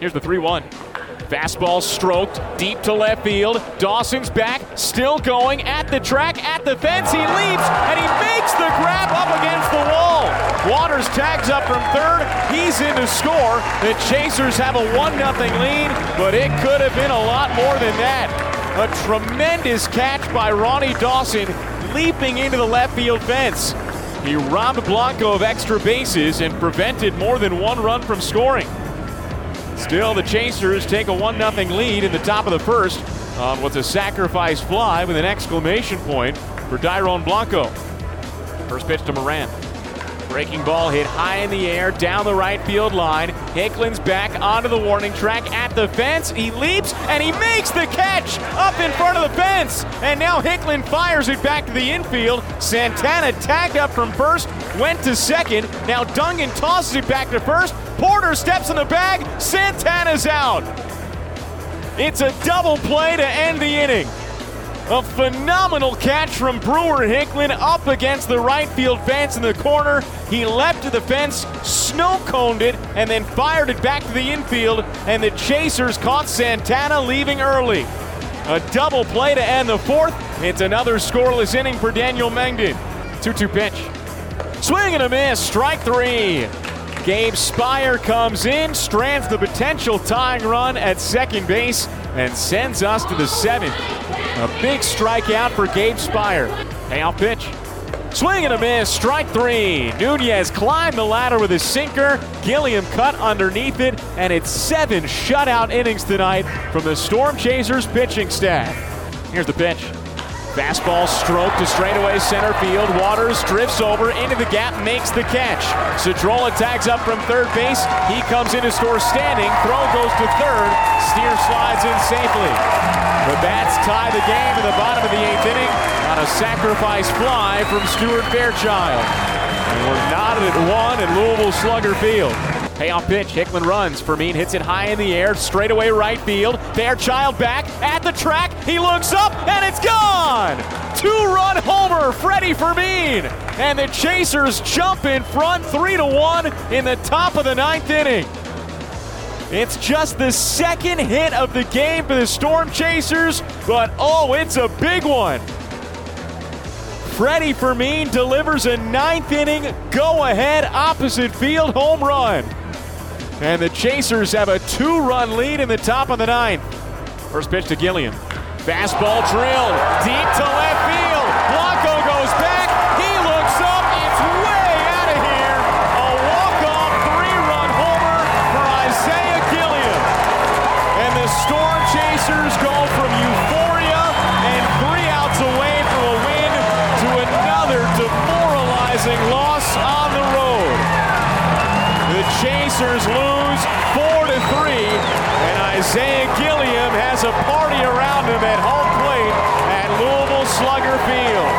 Here's the 3 1. Fastball stroked deep to left field. Dawson's back, still going at the track, at the fence. He leaps and he makes the grab up against the wall. Waters tags up from third. He's in to score. The Chasers have a 1 0 lead, but it could have been a lot more than that. A tremendous catch by Ronnie Dawson, leaping into the left field fence. He robbed Blanco of extra bases and prevented more than one run from scoring. Still, the Chasers take a 1 0 lead in the top of the first on what's a sacrifice fly with an exclamation point for Dairon Blanco. First pitch to Moran. Breaking ball hit high in the air down the right field line. Hicklin's back onto the warning track at the fence. He leaps and he makes the catch up in front of the fence. And now Hicklin fires it back to the infield. Santana tagged up from first, went to second. Now Dungan tosses it back to first. Porter steps in the bag. Santana's out. It's a double play to end the inning. A phenomenal catch from Brewer Hicklin up against the right field fence in the corner. He leapt to the fence, snow coned it, and then fired it back to the infield. And the Chasers caught Santana leaving early. A double play to end the fourth. It's another scoreless inning for Daniel Mengden. 2 2 pitch. Swing and a miss, strike three. Gabe Speier comes in, strands the potential tying run at second base, and sends us to the seventh. A big strikeout for Gabe Speier. Payoff pitch. Swing and a miss, strike three. Nunez climbed the ladder with his sinker. Gilliam cut underneath it, and it's seven shutout innings tonight from the Storm Chasers pitching staff. Here's the pitch. Fastball stroke to straightaway center field. Waters drifts over into the gap, makes the catch. Cedrola tags up from third base. He comes in to score standing. Throw goes to third. Steer slides in safely. The Bats tie the game in the bottom of the eighth inning on a sacrifice fly from Stuart Fairchild. And we're knotted at one at Louisville Slugger Field. Payoff pitch. Hicklin runs. Fermin hits it high in the air, straight away right field. Fairchild back at the track. He looks up and it's gone. Two-run homer, Freddie Fermin, and the Chasers jump in front, three to one in the top of the ninth inning. It's just the second hit of the game for the Storm Chasers, but oh, it's a big one. Freddie Fermin delivers a ninth inning go ahead opposite field home run. And the Chasers have a two run lead in the top of the ninth. First pitch to Gilliam. Fastball drilled deep to left field. Blanco goes back. He looks up. It's way out of here. A walk off three run homer for Isaiah Gilliam. And the Storm Chasers go from euphoria and three outs away from a win to another demoralizing loss Chasers lose four to three, and Isaiah Gilliam has a party around him at home plate at Louisville Slugger Field.